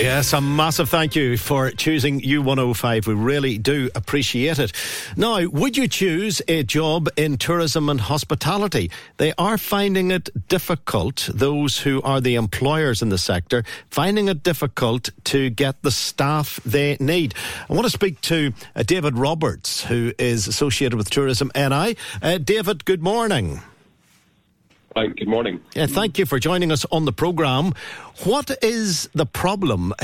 Yes, a massive thank you for choosing U105. We really do appreciate it. Now, would you choose a job in tourism and hospitality? They are finding it difficult, those who are the employers in the sector, finding it difficult to get the staff they need. I want to speak to uh, David Roberts, who is associated with Tourism NI. Uh, David, good morning. Hi, good morning. Yeah, thank you for joining us on the programme. What is the problem?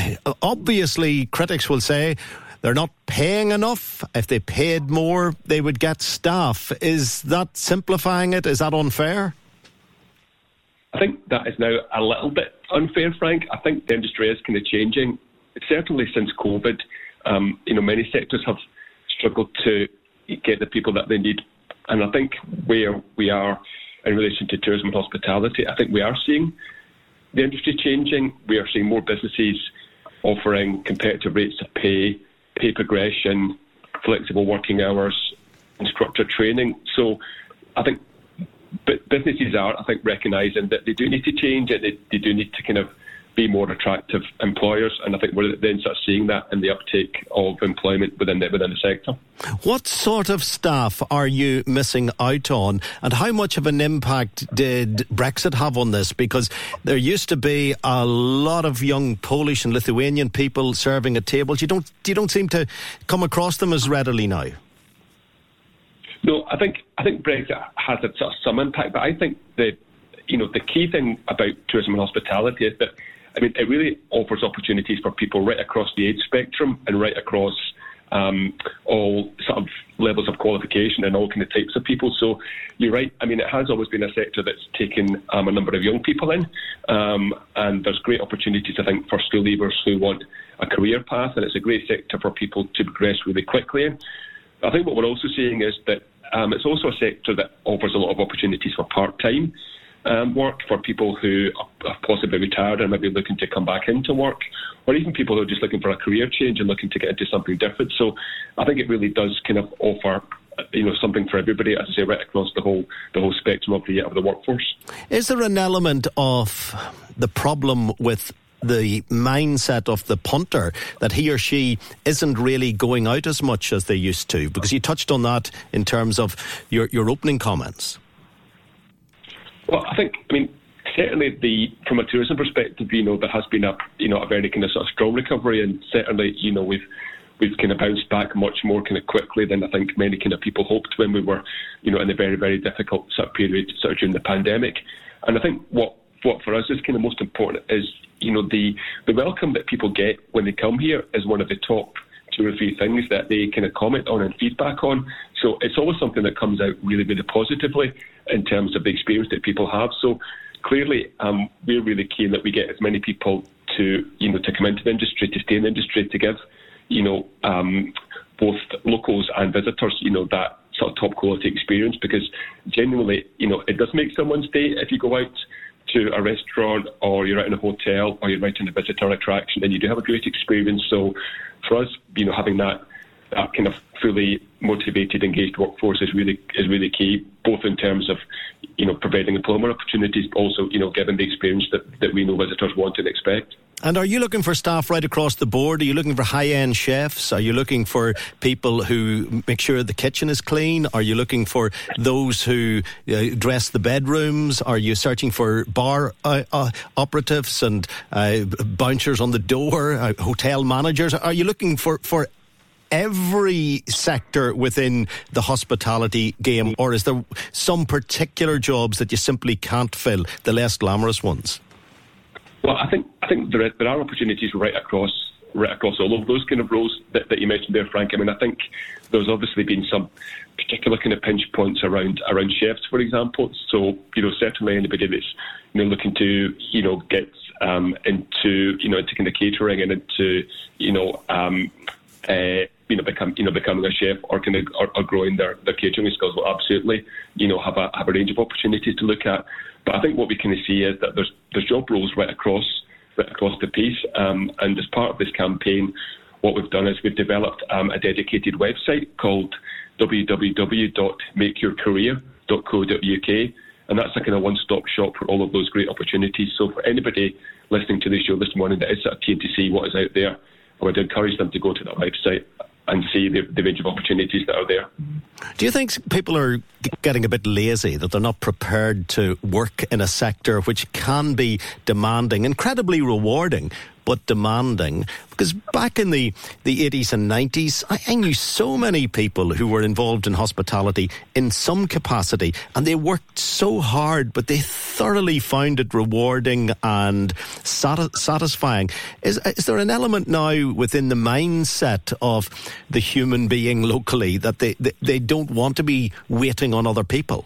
Obviously, critics will say they're not paying enough. If they paid more, they would get staff. Is that simplifying it? Is that unfair? I think that is now a little bit unfair, Frank. I think the industry is kind of changing. Certainly since COVID, um, you know, many sectors have struggled to get the people that they need. And I think where we are in relation to tourism and hospitality. I think we are seeing the industry changing. We are seeing more businesses offering competitive rates of pay, pay progression, flexible working hours, instructor training. So I think businesses are, I think, recognising that they do need to change it. They, they do need to kind of be more attractive employers. And I think we're then sort of seeing that in the uptake of employment within the, within the sector. What sort of staff are you missing out on? And how much of an impact did Brexit have on this? Because there used to be a lot of young Polish and Lithuanian people serving at tables. You don't, you don't seem to come across them as readily now. No, I think I think Brexit has a, sort of some impact, but I think the you know the key thing about tourism and hospitality is that I mean, it really offers opportunities for people right across the age spectrum and right across um, all sort of levels of qualification and all kind of types of people. So you're right. I mean, it has always been a sector that's taken um, a number of young people in, um, and there's great opportunities, I think, for school leavers who want a career path, and it's a great sector for people to progress really quickly. I think what we're also seeing is that um, it's also a sector that offers a lot of opportunities for part time um, work for people who are possibly retired and maybe looking to come back into work, or even people who are just looking for a career change and looking to get into something different. So I think it really does kind of offer you know something for everybody, as I say, right across the whole the whole spectrum of the of the workforce. Is there an element of the problem with the mindset of the punter that he or she isn't really going out as much as they used to? Because you touched on that in terms of your your opening comments. Well, I think, I mean, certainly the from a tourism perspective, you know, there has been a you know a very kind of sort of strong recovery, and certainly, you know, we've we've kind of bounced back much more kind of quickly than I think many kind of people hoped when we were, you know, in a very very difficult sort of period sort of during the pandemic. And I think what what for us is kind of most important is you know the the welcome that people get when they come here is one of the top two or three things that they kind of comment on and feedback on. So it's always something that comes out really, really positively in terms of the experience that people have. So clearly, um, we're really keen that we get as many people to, you know, to come into the industry, to stay in the industry, to give, you know, um, both locals and visitors, you know, that sort of top quality experience because genuinely, you know, it does make someone's day if you go out to a restaurant or you're out in a hotel or you're out in a visitor attraction and you do have a great experience. So for us, you know, having that that kind of fully motivated, engaged workforce is really is really key, both in terms of you know providing employment opportunities, but also you know giving the experience that, that we know visitors want and expect. And are you looking for staff right across the board? Are you looking for high end chefs? Are you looking for people who make sure the kitchen is clean? Are you looking for those who uh, dress the bedrooms? Are you searching for bar uh, uh, operatives and uh, bouncers on the door, uh, hotel managers? Are you looking for, for every sector within the hospitality game, or is there some particular jobs that you simply can't fill, the less glamorous ones? Well, I think I think there are, there are opportunities right across right across all of those kind of roles that, that you mentioned there, Frank. I mean, I think there's obviously been some particular kind of pinch points around around chefs, for example. So you know, certainly anybody that's you know looking to you know get um, into you know into kind of catering and into you know. Um, uh, you know, become you know becoming a chef or kind of or, or growing their, their catering skills will absolutely you know have a have a range of opportunities to look at. But I think what we of see is that there's there's job roles right across right across the piece. Um, and as part of this campaign, what we've done is we've developed um, a dedicated website called www.makeyourcareer.co.uk, and that's a kind of one-stop shop for all of those great opportunities. So for anybody listening to the show this morning that is sort of keen to see what is out there, I would encourage them to go to that website and see the, the range of opportunities that are there. Do you think people are getting a bit lazy, that they're not prepared to work in a sector which can be demanding, incredibly rewarding, but demanding. Because back in the, the 80s and 90s, I, I knew so many people who were involved in hospitality in some capacity, and they worked so hard, but they thoroughly found it rewarding and sat- satisfying. Is, is there an element now within the mindset of the human being locally that they, they, they don't want to be waiting on other people?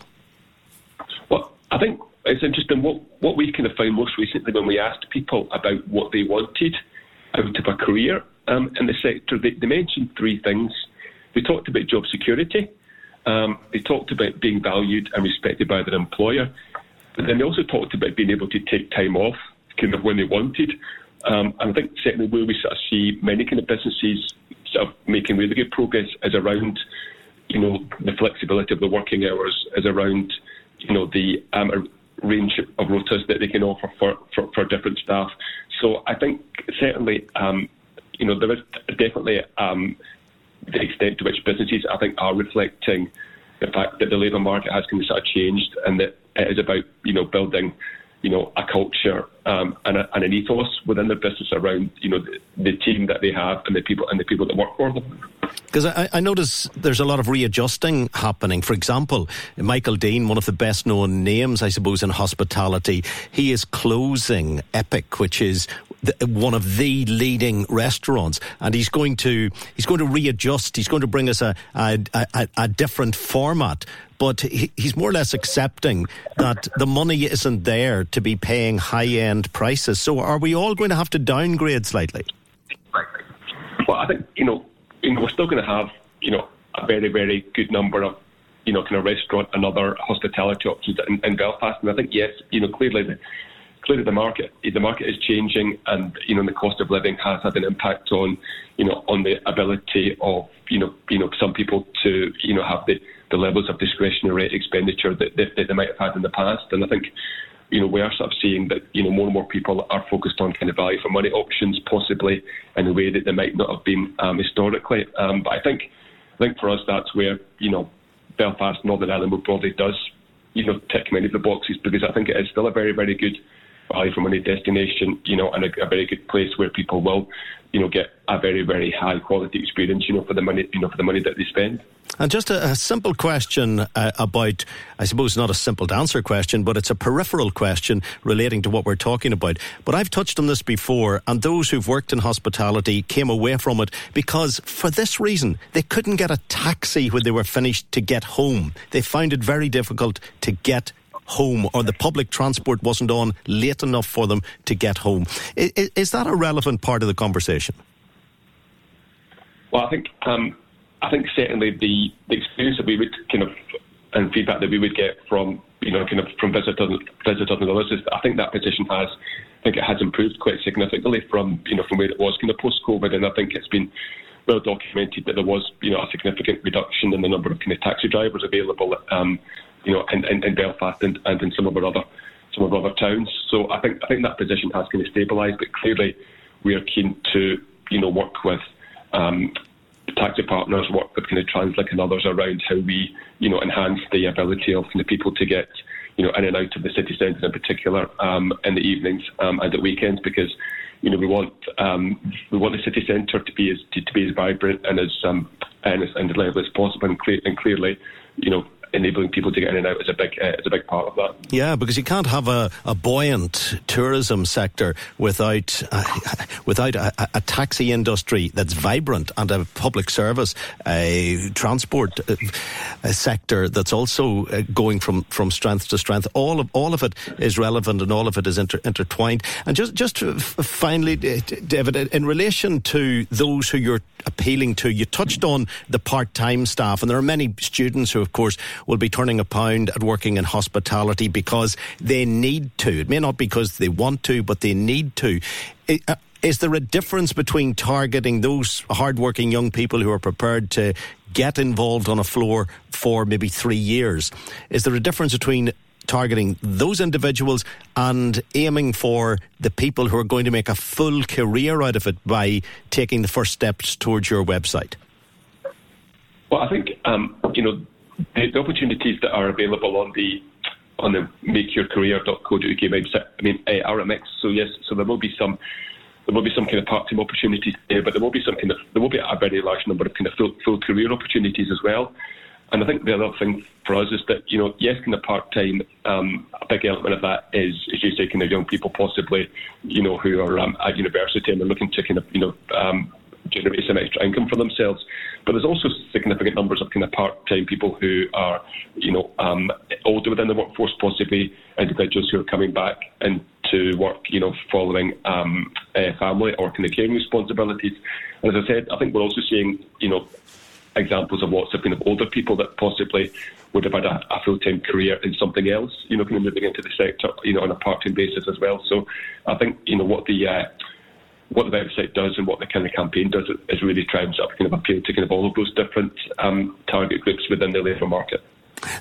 Well, I think it's interesting. What what we kind of found most recently when we asked people about what they wanted out of a career um, in the sector, they, they, mentioned three things. They talked about job security. Um, they talked about being valued and respected by their employer. But then they also talked about being able to take time off, kind of when they wanted. Um, and I think certainly where we sort of see many kind of businesses sort of making really good progress is around, you know, the flexibility of the working hours, is around, you know, the um, range of rotas that they can offer for, for, for different staff. So I think certainly, um, you know, there is definitely um, the extent to which businesses, I think, are reflecting the fact that the labour market has kind of sort of changed and that it is about, you know, building you know, a culture um, and, a, and, an ethos within their business around, you know, the, the, team that they have and the people and the people that work for them. Because I, I, notice there's a lot of readjusting happening. For example, Michael Deane, one of the best known names, I suppose, in hospitality, he is closing EIPIC, which is the, one of the leading restaurants, and he's going to he's going to readjust. He's going to bring us a a, a, a different format but he, he's more or less accepting that the money isn't there to be paying high end prices. So are we all going to have to downgrade slightly? Well, I think you know, you know we're still going to have you know a very very good number of you know kind of restaurant and other hospitality options in, in Belfast, and I think yes, you know clearly the clearly the market the market is changing, and you know the cost of living has had an impact on you know on the ability of you know you know some people to you know have the the levels of discretionary expenditure that, that, that they might have had in the past. And I think you know, we are sort of seeing that, you know, more and more people are focused on kind of value for money options, possibly in a way that they might not have been um, historically. Um, but I think, I think for us, that's where, you know, Belfast, Northern Ireland more broadly does, you know, tick many of the boxes because I think it is still a very, very good value for money destination, you know, and a, a very good place where people will, you know, get a very, very high quality experience, you know, for the money, you know, for the money that they spend. And just a, a simple question uh, about, I suppose, not a simple answer question, but it's a peripheral question relating to what we're talking about. But I've touched on this before, and those who've worked in hospitality came away from it because, for this reason, they couldn't get a taxi when they were finished to get home. They found it very difficult to get home or the public transport wasn't on late enough for them to get home. Is, is that a relevant part of the conversation? Well, I think um, I think certainly the, the experience that we would kind of and feedback that we would get from you know kind of from visitors visitors and others is that I think that position has I think it has improved quite significantly from you know from where it was kind of post COVID and I think it's been well documented that there was you know a significant reduction in the number of kind of taxi drivers available um, you know in, in, in Belfast and, and in some of our other some of other towns. So I think I think that position has kind of stabilised, but clearly we are keen to you know work with um, taxi partners, work with kind of Translink and others around how we you know enhance the ability of of people to get you know in and out of the city centre in particular um, in the evenings um, and at weekends because you know we want um, we want the city centre to be as to, to, be as vibrant and as um, and as, and as lively as possible and, clear, and clearly you know enabling people to get in and out is a big uh, is a big part of that. Yeah, because you can't have a, a buoyant tourism sector without uh, without a, a, taxi industry that's vibrant and a public service, a transport uh, a sector that's also uh, going from, from strength to strength. All of all of it is relevant and all of it is inter- intertwined. And just just finally, David, in relation to those who you're appealing to, you touched on the part time staff, and there are many students who, of course will be turning a pound at working in hospitality because they need to. It may not because they want to, but they need to. Uh, is there a difference between targeting those hardworking young people who are prepared to get involved on a floor for maybe three years? Is there a difference between targeting those individuals and aiming for the people who are going to make a full career out of it by taking the first steps towards your website? Well, I think um, you know the, the, opportunities that are available on the on the makeyourcareer.co.uk website, I mean, uh, are a mix. So yes, so there will be some there will be some kind of part-time opportunities there, but there will be some kind of there will be a very large number of kind of full, full career opportunities as well. And I think the other thing for us is that you know, yes, kind of part-time, um, a big element of that is, as you say, kind of young people possibly, you know, who are um, at university and they're looking to kind of you know um, generate some extra income for themselves. But there's also significant numbers of kind of part-time people who are, you know, um, older within the workforce, possibly individuals who are coming back into work, you know, following um, family or kind of caring responsibilities. And as I said, I think we're also seeing, you know, examples of lots of kind of older people that possibly would have had a, a full-time career in something else, you know, kind of moving into the sector, you know, on a part-time basis as well. So I think, you know, what the uh, what the website does and what the kind of campaign does is really tries to kind of appeal to kind of all of those different um, target groups within the labour market.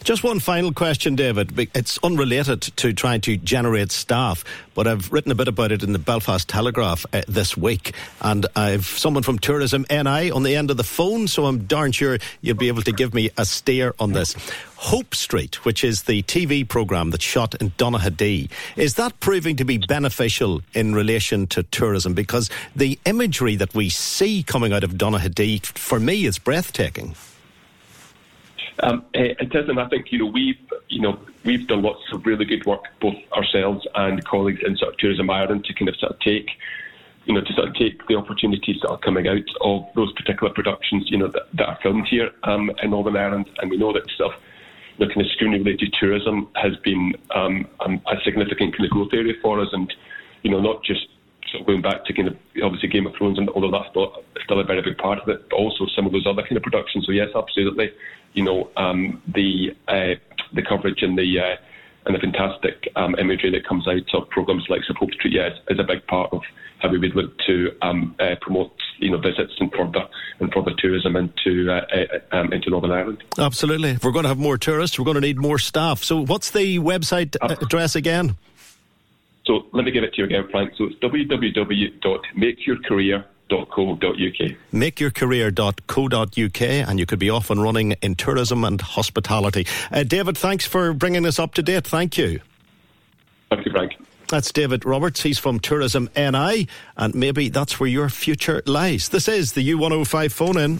Just one final question, David. It's unrelated to trying to generate staff, but I've written a bit about it in the Belfast Telegraph uh, this week, and I've someone from Tourism NI on the end of the phone, so I'm darn sure you'll be able to give me a steer on this. Hope Street, which is the TV programme that's shot in Donaghadee, is that proving to be beneficial in relation to tourism? Because the imagery that we see coming out of Donaghadee, for me, is breathtaking. Um, eh, it is, and I think you know we've you know we've done lots of really good work, both ourselves and colleagues in sort of Tourism Ireland, to kind of sort of take you know to sort of take the opportunities that are coming out of those particular productions, you know that, that are filmed here um, in Northern Ireland, and we know that stuff. You know, kind of screen-related tourism has been um, a significant kind of growth area for us, and you know not just sort of going back to kind of obviously Game of Thrones, and although that's still, still a very big part of it, but also some of those other kind of productions. So yes, absolutely, you know um, the uh, the coverage and the uh, and the fantastic um, imagery that comes out of programs like Hope Street, yes, is a big part of how we would look to um, uh, promote you know visits and further and further tourism into uh, uh, um, into Northern Ireland. Absolutely, if we're going to have more tourists, we're going to need more staff. So, what's the website uh, address again? So let me give it to you again, Frank. So it's www.makeyourcareer.co.uk. Makeyourcareer.co.uk, and you could be off and running in tourism and hospitality. Uh, David, thanks for bringing us up to date. Thank you. Thank you, Frank. That's David Roberts. He's from Tourism NI, and maybe that's where your future lies. This is the U105 phone in.